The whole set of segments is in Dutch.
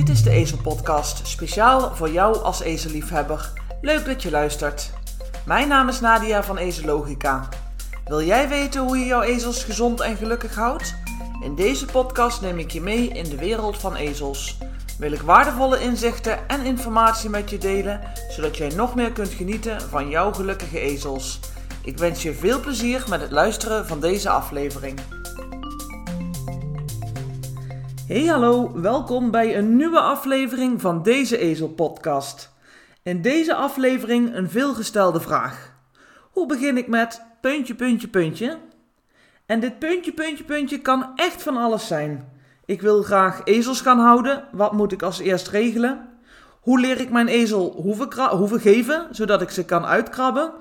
Dit is de Ezel Podcast, speciaal voor jou als ezelliefhebber. Leuk dat je luistert. Mijn naam is Nadia van Ezelogica. Wil jij weten hoe je jouw ezels gezond en gelukkig houdt? In deze podcast neem ik je mee in de wereld van ezels. Wil ik waardevolle inzichten en informatie met je delen, zodat jij nog meer kunt genieten van jouw gelukkige ezels. Ik wens je veel plezier met het luisteren van deze aflevering. Hey hallo, welkom bij een nieuwe aflevering van deze Ezel Podcast. In deze aflevering een veelgestelde vraag. Hoe begin ik met puntje, puntje, puntje? En dit puntje, puntje, puntje kan echt van alles zijn. Ik wil graag ezels gaan houden. Wat moet ik als eerst regelen? Hoe leer ik mijn ezel hoeven, hoeven geven, zodat ik ze kan uitkrabben?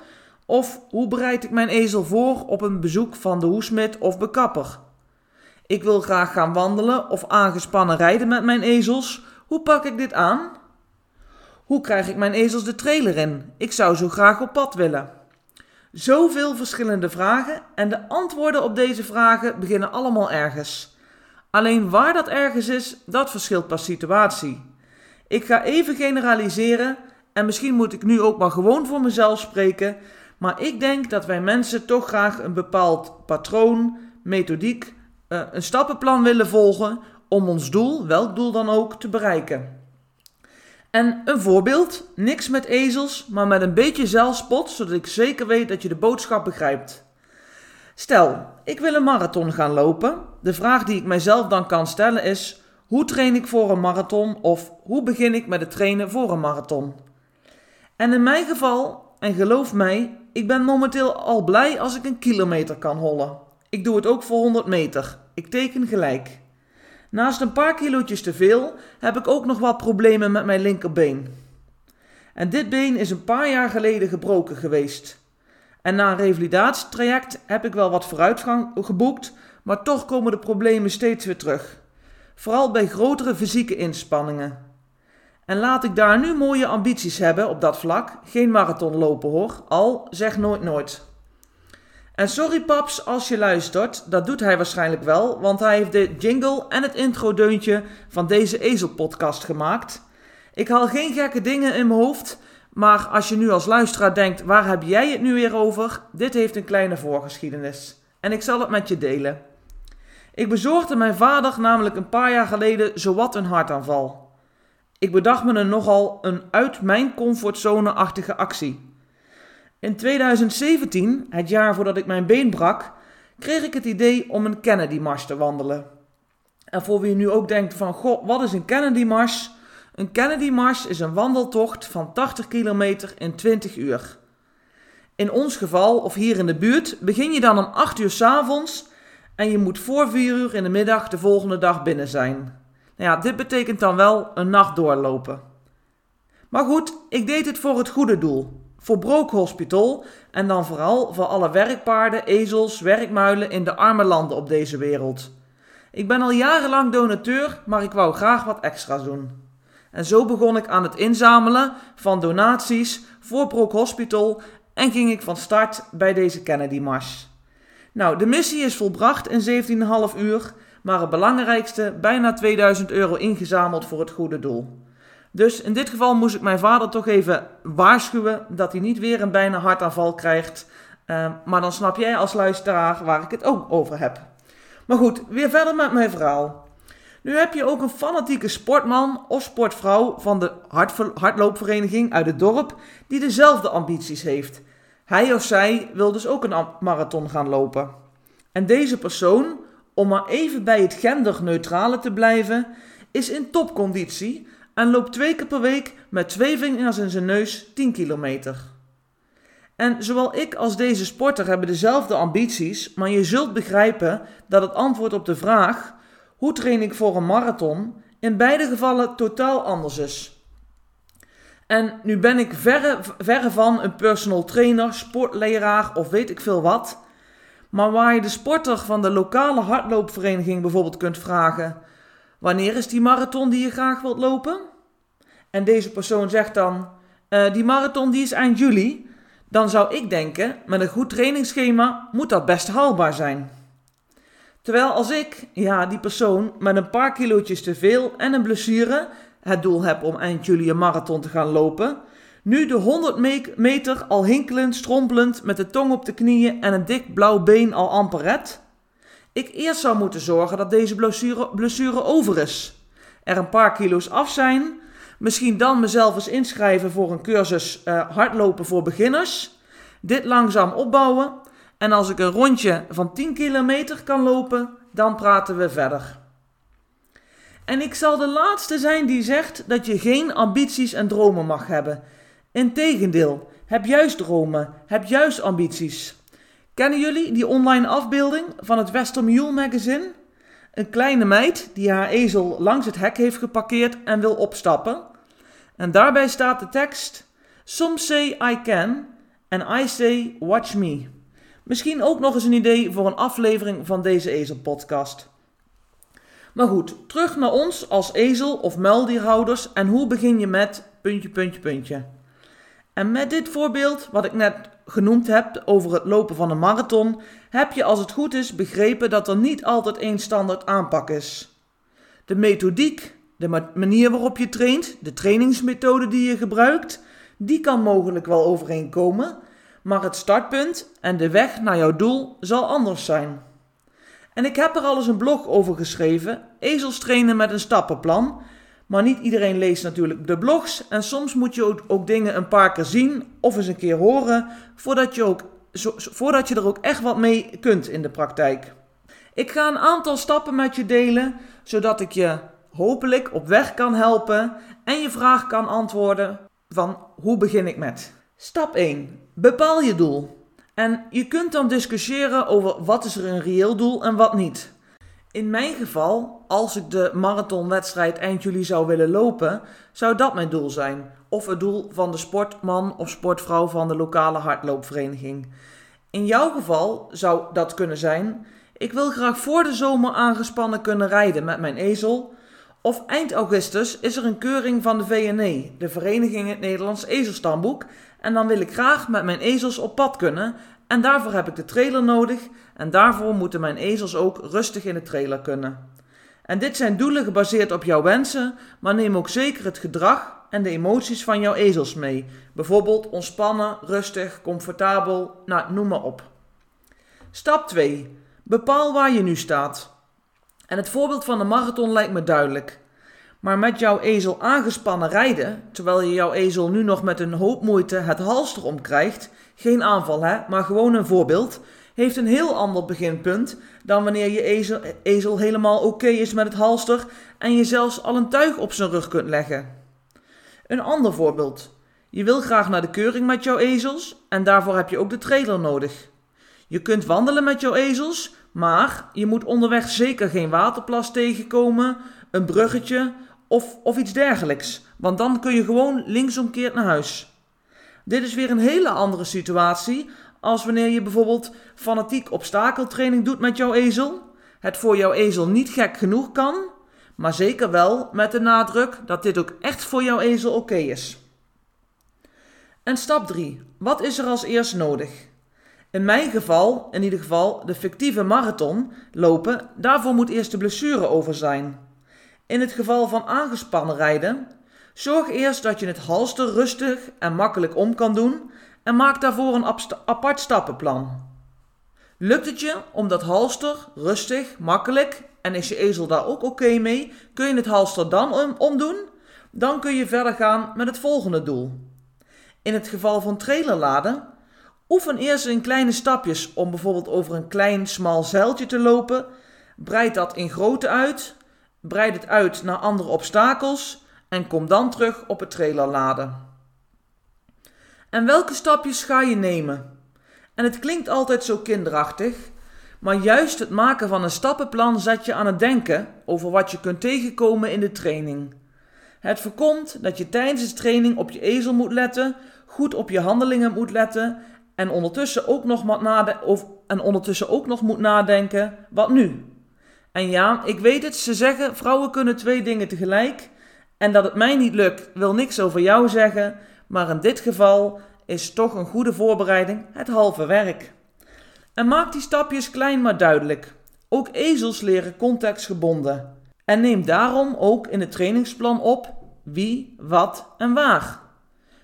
Of hoe bereid ik mijn ezel voor op een bezoek van de hoesmid of bekapper? Ik wil graag gaan wandelen of aangespannen rijden met mijn ezels. Hoe pak ik dit aan? Hoe krijg ik mijn ezels de trailer in? Ik zou zo graag op pad willen. Zoveel verschillende vragen en de antwoorden op deze vragen beginnen allemaal ergens. Alleen waar dat ergens is, dat verschilt per situatie. Ik ga even generaliseren en misschien moet ik nu ook maar gewoon voor mezelf spreken, maar ik denk dat wij mensen toch graag een bepaald patroon, methodiek, eh, een stappenplan willen volgen om ons doel, welk doel dan ook, te bereiken. En een voorbeeld, niks met ezels, maar met een beetje zelfspot, zodat ik zeker weet dat je de boodschap begrijpt. Stel, ik wil een marathon gaan lopen. De vraag die ik mijzelf dan kan stellen is: hoe train ik voor een marathon of hoe begin ik met het trainen voor een marathon? En in mijn geval, en geloof mij, ik ben momenteel al blij als ik een kilometer kan hollen. Ik doe het ook voor 100 meter. Ik teken gelijk. Naast een paar kilootjes te veel heb ik ook nog wat problemen met mijn linkerbeen. En dit been is een paar jaar geleden gebroken geweest. En na een revalidatietraject heb ik wel wat vooruitgang geboekt, maar toch komen de problemen steeds weer terug. Vooral bij grotere fysieke inspanningen. En laat ik daar nu mooie ambities hebben op dat vlak, geen marathon lopen hoor, al zeg nooit nooit. En sorry paps als je luistert, dat doet hij waarschijnlijk wel, want hij heeft de jingle en het intro-deuntje van deze ezelpodcast gemaakt. Ik haal geen gekke dingen in mijn hoofd, maar als je nu als luisteraar denkt, waar heb jij het nu weer over? Dit heeft een kleine voorgeschiedenis. En ik zal het met je delen. Ik bezorgde mijn vader namelijk een paar jaar geleden zowat een hartaanval. Ik bedacht me een nogal een uit mijn comfortzone-achtige actie. In 2017, het jaar voordat ik mijn been brak, kreeg ik het idee om een Kennedy-mars te wandelen. En voor wie nu ook denkt van, goh, wat is een Kennedy-mars? Een Kennedy-mars is een wandeltocht van 80 kilometer in 20 uur. In ons geval, of hier in de buurt, begin je dan om 8 uur s avonds en je moet voor 4 uur in de middag de volgende dag binnen zijn. Nou ja, dit betekent dan wel een nacht doorlopen. Maar goed, ik deed het voor het goede doel voor Brook Hospital en dan vooral voor alle werkpaarden, ezels, werkmuilen in de arme landen op deze wereld. Ik ben al jarenlang donateur, maar ik wou graag wat extra's doen. En zo begon ik aan het inzamelen van donaties voor Brook Hospital en ging ik van start bij deze Kennedy Mars. Nou, de missie is volbracht in 17,5 uur, maar het belangrijkste, bijna 2000 euro ingezameld voor het goede doel. Dus in dit geval moest ik mijn vader toch even waarschuwen dat hij niet weer een bijna hartaanval krijgt. Uh, maar dan snap jij als luisteraar waar ik het ook over heb. Maar goed, weer verder met mijn verhaal. Nu heb je ook een fanatieke sportman of sportvrouw van de hardloopvereniging uit het dorp die dezelfde ambities heeft. Hij of zij wil dus ook een marathon gaan lopen. En deze persoon, om maar even bij het genderneutrale te blijven, is in topconditie en loopt twee keer per week met twee vingers in zijn neus 10 kilometer. En zowel ik als deze sporter hebben dezelfde ambities, maar je zult begrijpen dat het antwoord op de vraag hoe train ik voor een marathon in beide gevallen totaal anders is. En nu ben ik verre, van een personal trainer, sportleraar of weet ik veel wat. Maar waar je de sporter van de lokale hardloopvereniging bijvoorbeeld kunt vragen: Wanneer is die marathon die je graag wilt lopen? En deze persoon zegt dan: uh, Die marathon die is eind juli. Dan zou ik denken: met een goed trainingsschema moet dat best haalbaar zijn. Terwijl als ik, ja, die persoon met een paar kilootjes te veel en een blessure het doel heb om eind juli een marathon te gaan lopen, nu de 100 meter al hinkelend, strompelend, met de tong op de knieën en een dik blauw been al amper? Ik eerst zou moeten zorgen dat deze blessure, blessure over is. Er een paar kilo's af zijn. Misschien dan mezelf eens inschrijven voor een cursus uh, hardlopen voor beginners. Dit langzaam opbouwen. En als ik een rondje van 10 kilometer kan lopen, dan praten we verder. En ik zal de laatste zijn die zegt dat je geen ambities en dromen mag hebben. Integendeel, heb juist dromen, heb juist ambities. Kennen jullie die online afbeelding van het Westermule magazine? Een kleine meid die haar ezel langs het hek heeft geparkeerd en wil opstappen. En daarbij staat de tekst: Some say I can, and I say watch me. Misschien ook nog eens een idee voor een aflevering van deze ezelpodcast. Maar goed, terug naar ons als ezel- of muildierhouders en hoe begin je met puntje, puntje, puntje. En met dit voorbeeld, wat ik net genoemd heb over het lopen van een marathon, heb je als het goed is begrepen dat er niet altijd één standaard aanpak is. De methodiek, de manier waarop je traint, de trainingsmethode die je gebruikt, die kan mogelijk wel overeenkomen, maar het startpunt en de weg naar jouw doel zal anders zijn. En ik heb er al eens een blog over geschreven, ezels trainen met een stappenplan, maar niet iedereen leest natuurlijk de blogs en soms moet je ook, dingen een paar keer zien of eens een keer horen voordat je, ook, voordat je er ook echt wat mee kunt in de praktijk. Ik ga een aantal stappen met je delen zodat ik je hopelijk op weg kan helpen en je vraag kan antwoorden van hoe begin ik met. Stap 1. Bepaal je doel. En je kunt dan discussiëren over wat is er een reëel doel en wat niet. In mijn geval, als ik de marathonwedstrijd eind juli zou willen lopen, zou dat mijn doel zijn. Of het doel van de sportman of sportvrouw van de lokale hardloopvereniging. In jouw geval zou dat kunnen zijn: ik wil graag voor de zomer aangespannen kunnen rijden met mijn ezel. Of eind augustus is er een keuring van de VNE, de Vereniging het Nederlands Ezelstamboek, en dan wil ik graag met mijn ezels op pad kunnen en daarvoor heb ik de trailer nodig en daarvoor moeten mijn ezels ook rustig in de trailer kunnen. En dit zijn doelen gebaseerd op jouw wensen, maar neem ook zeker het gedrag en de emoties van jouw ezels mee. Bijvoorbeeld ontspannen, rustig, comfortabel, nou noem maar op. Stap 2. Bepaal waar je nu staat. En het voorbeeld van de marathon lijkt me duidelijk. Maar met jouw ezel aangespannen rijden, terwijl je jouw ezel nu nog met een hoop moeite het halster omkrijgt, geen aanval hè, maar gewoon een voorbeeld, heeft een heel ander beginpunt dan wanneer je ezel, helemaal oké is met het halster en je zelfs al een tuig op zijn rug kunt leggen. Een ander voorbeeld. Je wil graag naar de keuring met jouw ezels en daarvoor heb je ook de trailer nodig. Je kunt wandelen met jouw ezels, maar je moet onderweg zeker geen waterplas tegenkomen, een bruggetje of, of iets dergelijks, want dan kun je gewoon linksom naar huis. Dit is weer een hele andere situatie als wanneer je bijvoorbeeld fanatiek obstakeltraining doet met jouw ezel. Het voor jouw ezel niet gek genoeg kan, maar zeker wel met de nadruk dat dit ook echt voor jouw ezel oké is. En stap 3. Wat is er als eerst nodig? In mijn geval, in ieder geval de fictieve marathon lopen, daarvoor moet eerst de blessure over zijn. In het geval van aangespannen rijden, zorg eerst dat je het halster rustig en makkelijk om kan doen en maak daarvoor een apart stappenplan. Lukt het je om dat halster rustig, makkelijk en is je ezel daar ook oké mee, kun je het halster dan omdoen? Dan kun je verder gaan met het volgende doel. In het geval van trailerladen, oefen eerst in kleine stapjes om bijvoorbeeld over een klein smal zeiltje te lopen. Breid dat in grootte uit breid het uit naar andere obstakels en kom dan terug op het trailerladen. En welke stapjes ga je nemen? En het klinkt altijd zo kinderachtig, maar juist het maken van een stappenplan zet je aan het denken over wat je kunt tegenkomen in de training. Het voorkomt dat je tijdens de training op je ezel moet letten, goed op je handelingen moet letten en ondertussen ook nog, moet, of, en ondertussen ook nog moet nadenken: wat nu? En ja, ik weet het, ze zeggen vrouwen kunnen twee dingen tegelijk. En dat het mij niet lukt, wil niks over jou zeggen. Maar in dit geval is toch een goede voorbereiding het halve werk. En maak die stapjes klein maar duidelijk. Ook ezels leren contextgebonden. En neem daarom ook in het trainingsplan op wie, wat en waar.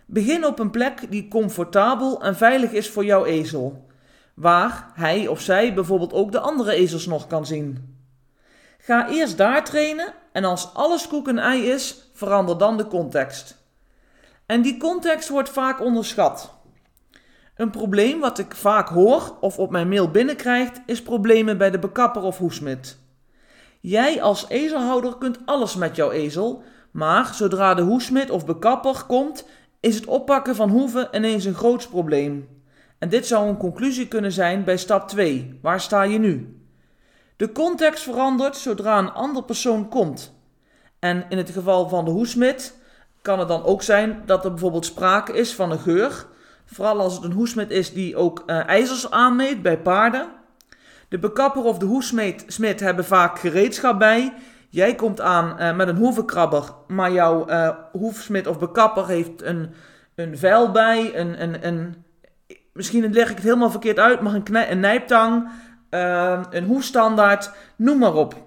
Begin op een plek die comfortabel en veilig is voor jouw ezel, waar hij of zij bijvoorbeeld ook de andere ezels nog kan zien. Ga eerst daar trainen en als alles koek en ei is, verander dan de context. En die context wordt vaak onderschat. Een probleem wat ik vaak hoor of op mijn mail binnenkrijgt, is problemen bij de bekapper of hoesmid. Jij als ezelhouder kunt alles met jouw ezel, maar zodra de hoesmid of bekapper komt, is het oppakken van hoeven ineens een groot probleem. En dit zou een conclusie kunnen zijn bij stap 2. Waar sta je nu? De context verandert zodra een ander persoon komt. En in het geval van de hoesmid kan het dan ook zijn dat er bijvoorbeeld sprake is van een geur. Vooral als het een hoesmid is die ook uh, ijzers aanmeet bij paarden. De bekapper of de hoesmid hebben vaak gereedschap bij. Jij komt aan uh, met een hoevenkrabber, maar jouw uh, hoefsmid of bekapper heeft een, een vel bij, een, een, een, misschien leg ik het helemaal verkeerd uit, maar een, een nijptang, een hoefstandaard, noem maar op.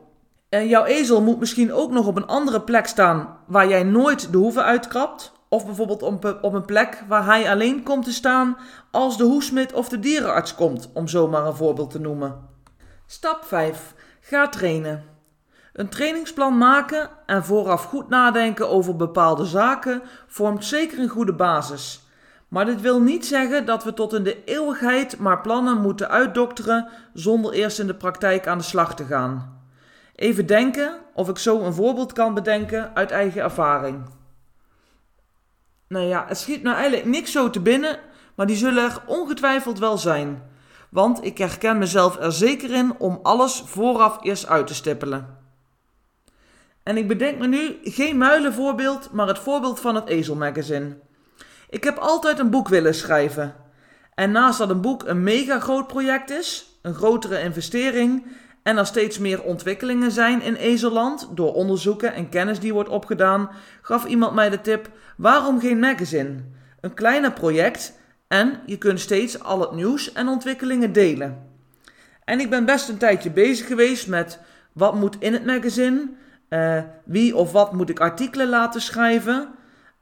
Jouw ezel moet misschien ook nog op een andere plek staan waar jij nooit de hoeven uitkrabt. Of bijvoorbeeld op, op een plek waar hij alleen komt te staan als de hoesmid of de dierenarts komt, om zomaar een voorbeeld te noemen. Stap 5. Ga trainen. Een trainingsplan maken en vooraf goed nadenken over bepaalde zaken vormt zeker een goede basis. Maar dit wil niet zeggen dat we tot in de eeuwigheid maar plannen moeten uitdokteren zonder eerst in de praktijk aan de slag te gaan. Even denken of ik zo een voorbeeld kan bedenken uit eigen ervaring. Nou ja, het schiet nou eigenlijk niks zo te binnen, maar die zullen er ongetwijfeld wel zijn. Want ik herken mezelf er zeker in om alles vooraf eerst uit te stippelen. En ik bedenk me nu geen muilenvoorbeeld, maar het voorbeeld van het Ezelmagazine. Ik heb altijd een boek willen schrijven. En naast dat een boek een mega groot project is, een grotere investering en er steeds meer ontwikkelingen zijn in Ezelland door onderzoeken en kennis die wordt opgedaan, gaf iemand mij de tip: waarom geen magazine? Een kleiner project en je kunt steeds al het nieuws en ontwikkelingen delen. En ik ben best een tijdje bezig geweest met wat moet in het magazine, uh, wie of wat moet ik artikelen laten schrijven.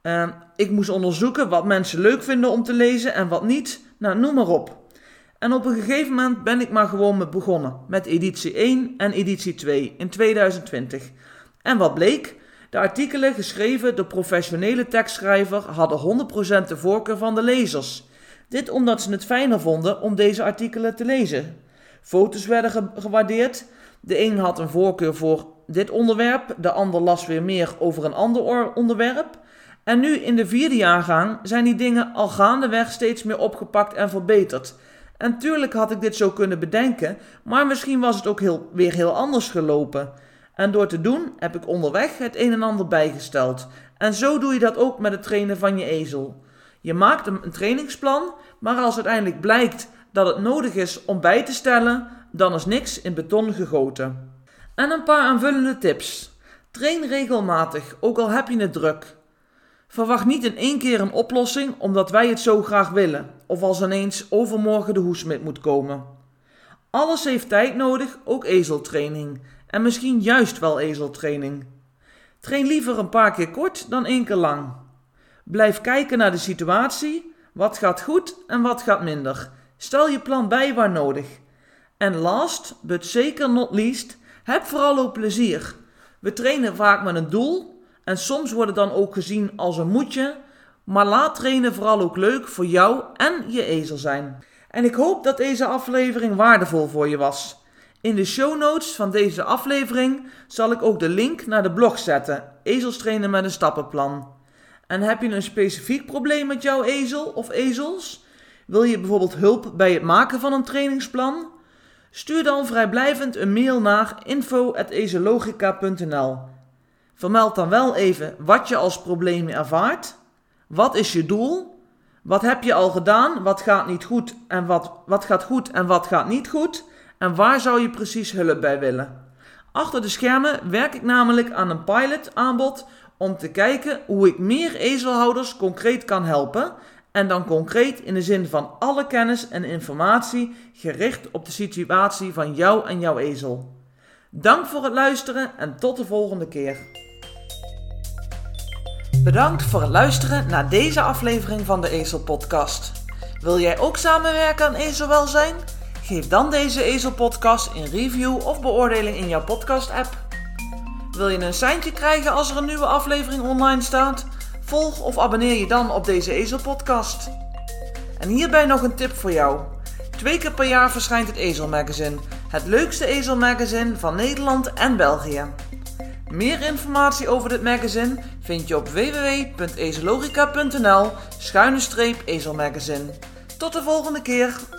Uh, ik moest onderzoeken wat mensen leuk vinden om te lezen en wat niet. Nou, noem maar op. En op een gegeven moment ben ik maar gewoon met begonnen. Met editie 1 en editie 2 in 2020. En wat bleek? De artikelen geschreven door professionele tekstschrijver hadden 100% de voorkeur van de lezers. Dit omdat ze het fijner vonden om deze artikelen te lezen. Foto's werden gewaardeerd. De een had een voorkeur voor dit onderwerp, de ander las weer meer over een ander onderwerp. En nu in de vierde jaargang zijn die dingen al gaandeweg steeds meer opgepakt en verbeterd. En tuurlijk had ik dit zo kunnen bedenken, maar misschien was het ook heel, weer heel anders gelopen. En door te doen heb ik onderweg het een en ander bijgesteld. En zo doe je dat ook met het trainen van je ezel. Je maakt een, trainingsplan, maar als uiteindelijk blijkt dat het nodig is om bij te stellen, dan is niks in beton gegoten. En een paar aanvullende tips. Train regelmatig, ook al heb je het druk. Verwacht niet in één keer een oplossing omdat wij het zo graag willen, of als ineens overmorgen de hoesmid moet komen. Alles heeft tijd nodig, ook ezeltraining. En misschien juist wel ezeltraining. Train liever een paar keer kort dan één keer lang. Blijf kijken naar de situatie, wat gaat goed en wat gaat minder. Stel je plan bij waar nodig. En last, but zeker not least, heb vooral ook plezier. We trainen vaak met een doel en soms wordt het dan ook gezien als een moetje, maar laat trainen vooral ook leuk voor jou en je ezel zijn. En ik hoop dat deze aflevering waardevol voor je was. In de show notes van deze aflevering zal ik ook de link naar de blog zetten: Ezels trainen met een stappenplan. En heb je een specifiek probleem met jouw ezel of ezels? Wil je bijvoorbeeld hulp bij het maken van een trainingsplan? Stuur dan vrijblijvend een mail naar info.ezelogica.nl. Vermeld dan wel even wat je als probleem ervaart. Wat is je doel? Wat heb je al gedaan? Wat gaat niet goed en wat, wat gaat goed en wat gaat niet goed? En waar zou je precies hulp bij willen? Achter de schermen werk ik namelijk aan een pilot aanbod om te kijken hoe ik meer ezelhouders concreet kan helpen en dan concreet in de zin van alle kennis en informatie gericht op de situatie van jou en jouw ezel. Dank voor het luisteren en tot de volgende keer. Bedankt voor het luisteren naar deze aflevering van de Ezel Podcast. Wil jij ook samenwerken aan ezelwelzijn? Geef dan deze Ezel Podcast een review of beoordeling in jouw podcast-app. Wil je een seintje krijgen als er een nieuwe aflevering online staat? Volg of abonneer je dan op deze Ezel Podcast. En hierbij nog een tip voor jou. Twee keer per jaar verschijnt het Ezel Magazine, het leukste ezelmagazine van Nederland en België. Meer informatie over dit magazine vind je op www.ezelogica.nl schuine streep ezelmagazine. Tot de volgende keer!